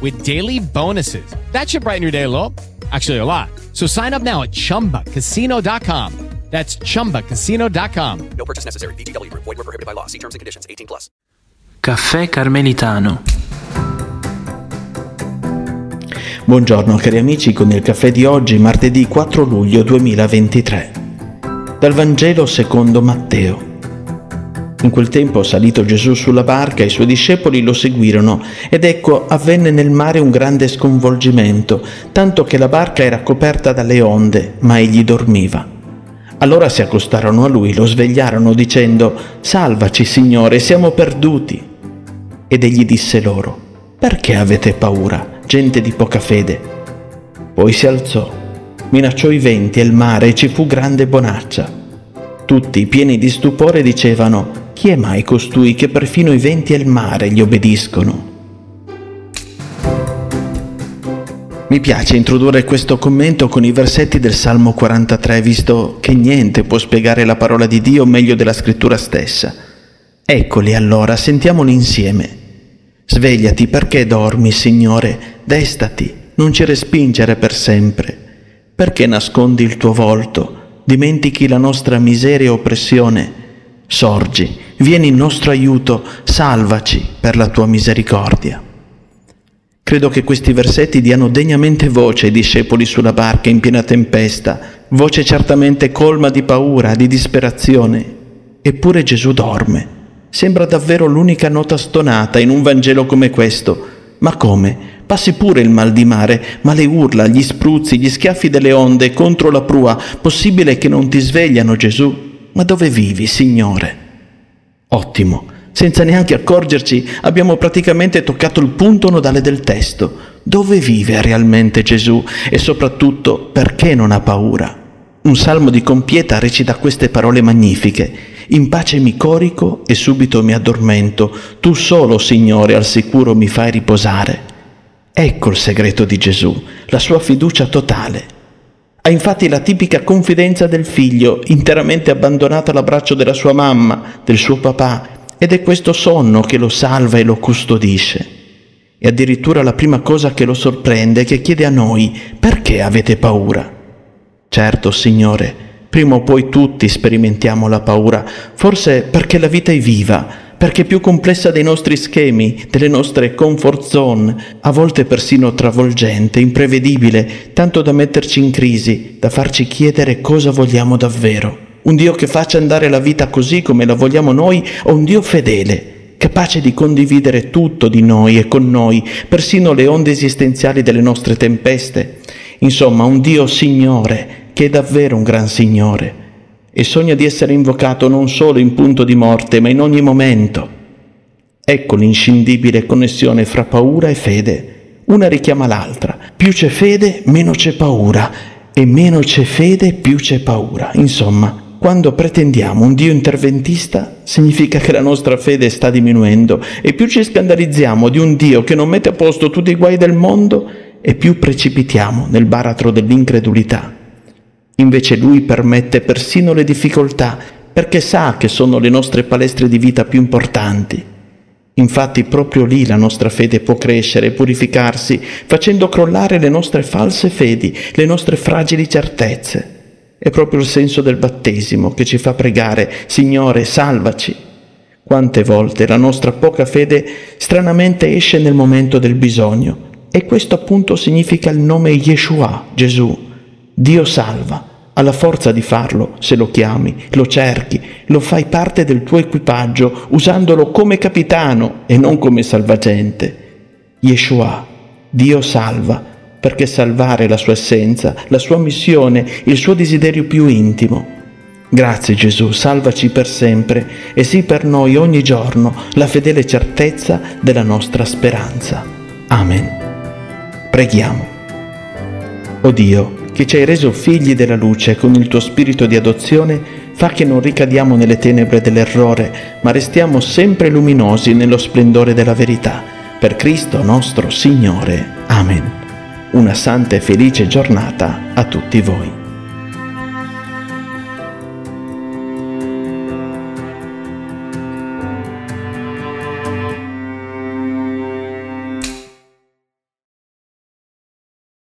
with daily bonuses. That should brighten your day a little. Actually, a lot. So sign up now at chumbacasino.com. That's chumbacasino.com. No purchase necessary. VGW Group. Void were prohibited by law. See terms and conditions. 18 plus. Caffè Carmelitano. Buongiorno cari amici con il caffè di oggi, martedì 4 luglio 2023. Dal Vangelo secondo Matteo. In quel tempo, salito Gesù sulla barca, i suoi discepoli lo seguirono ed ecco avvenne nel mare un grande sconvolgimento, tanto che la barca era coperta dalle onde, ma egli dormiva. Allora si accostarono a lui, lo svegliarono dicendo, Salvaci, Signore, siamo perduti. Ed egli disse loro, Perché avete paura? gente di poca fede. Poi si alzò, minacciò i venti e il mare e ci fu grande bonaccia. Tutti, pieni di stupore, dicevano, chi è mai costui che perfino i venti e il mare gli obbediscono? Mi piace introdurre questo commento con i versetti del Salmo 43, visto che niente può spiegare la parola di Dio meglio della scrittura stessa. Eccoli allora, sentiamoli insieme. Svegliati perché dormi, Signore, destati, non ci respingere per sempre. Perché nascondi il tuo volto, dimentichi la nostra miseria e oppressione. Sorgi, vieni in nostro aiuto, salvaci per la tua misericordia. Credo che questi versetti diano degnamente voce ai discepoli sulla barca in piena tempesta, voce certamente colma di paura, di disperazione. Eppure Gesù dorme Sembra davvero l'unica nota stonata in un Vangelo come questo. Ma come? Passi pure il mal di mare, ma le urla, gli spruzzi, gli schiaffi delle onde contro la prua, possibile che non ti svegliano, Gesù? Ma dove vivi, Signore? Ottimo. Senza neanche accorgerci, abbiamo praticamente toccato il punto nodale del testo. Dove vive realmente Gesù? E soprattutto, perché non ha paura? Un salmo di compieta recita queste parole magnifiche. In pace mi corico e subito mi addormento. Tu solo, Signore, al sicuro mi fai riposare. Ecco il segreto di Gesù, la sua fiducia totale. Ha infatti la tipica confidenza del figlio, interamente abbandonato all'abbraccio della sua mamma, del suo papà, ed è questo sonno che lo salva e lo custodisce. E addirittura la prima cosa che lo sorprende è che chiede a noi, perché avete paura? Certo, Signore, Prima o poi tutti sperimentiamo la paura, forse perché la vita è viva, perché più complessa dei nostri schemi, delle nostre comfort zone, a volte persino travolgente, imprevedibile, tanto da metterci in crisi, da farci chiedere cosa vogliamo davvero. Un Dio che faccia andare la vita così come la vogliamo noi o un Dio fedele, capace di condividere tutto di noi e con noi, persino le onde esistenziali delle nostre tempeste. Insomma, un Dio Signore che è davvero un gran Signore e sogna di essere invocato non solo in punto di morte, ma in ogni momento. Ecco l'inscindibile connessione fra paura e fede. Una richiama l'altra. Più c'è fede, meno c'è paura, e meno c'è fede, più c'è paura. Insomma, quando pretendiamo un Dio interventista, significa che la nostra fede sta diminuendo e più ci scandalizziamo di un Dio che non mette a posto tutti i guai del mondo e più precipitiamo nel baratro dell'incredulità. Invece lui permette persino le difficoltà perché sa che sono le nostre palestre di vita più importanti. Infatti proprio lì la nostra fede può crescere e purificarsi, facendo crollare le nostre false fedi, le nostre fragili certezze. È proprio il senso del battesimo che ci fa pregare, Signore, salvaci. Quante volte la nostra poca fede stranamente esce nel momento del bisogno. E questo appunto significa il nome Yeshua, Gesù. Dio salva, ha la forza di farlo se lo chiami, lo cerchi, lo fai parte del tuo equipaggio, usandolo come capitano e non come salvagente. Yeshua, Dio salva, perché salvare la sua essenza, la sua missione, il suo desiderio più intimo. Grazie Gesù, salvaci per sempre e sii per noi ogni giorno la fedele certezza della nostra speranza. Amen. Preghiamo. O Dio, che ci hai reso figli della luce con il tuo spirito di adozione, fa che non ricadiamo nelle tenebre dell'errore, ma restiamo sempre luminosi nello splendore della verità. Per Cristo nostro Signore. Amen. Una santa e felice giornata a tutti voi.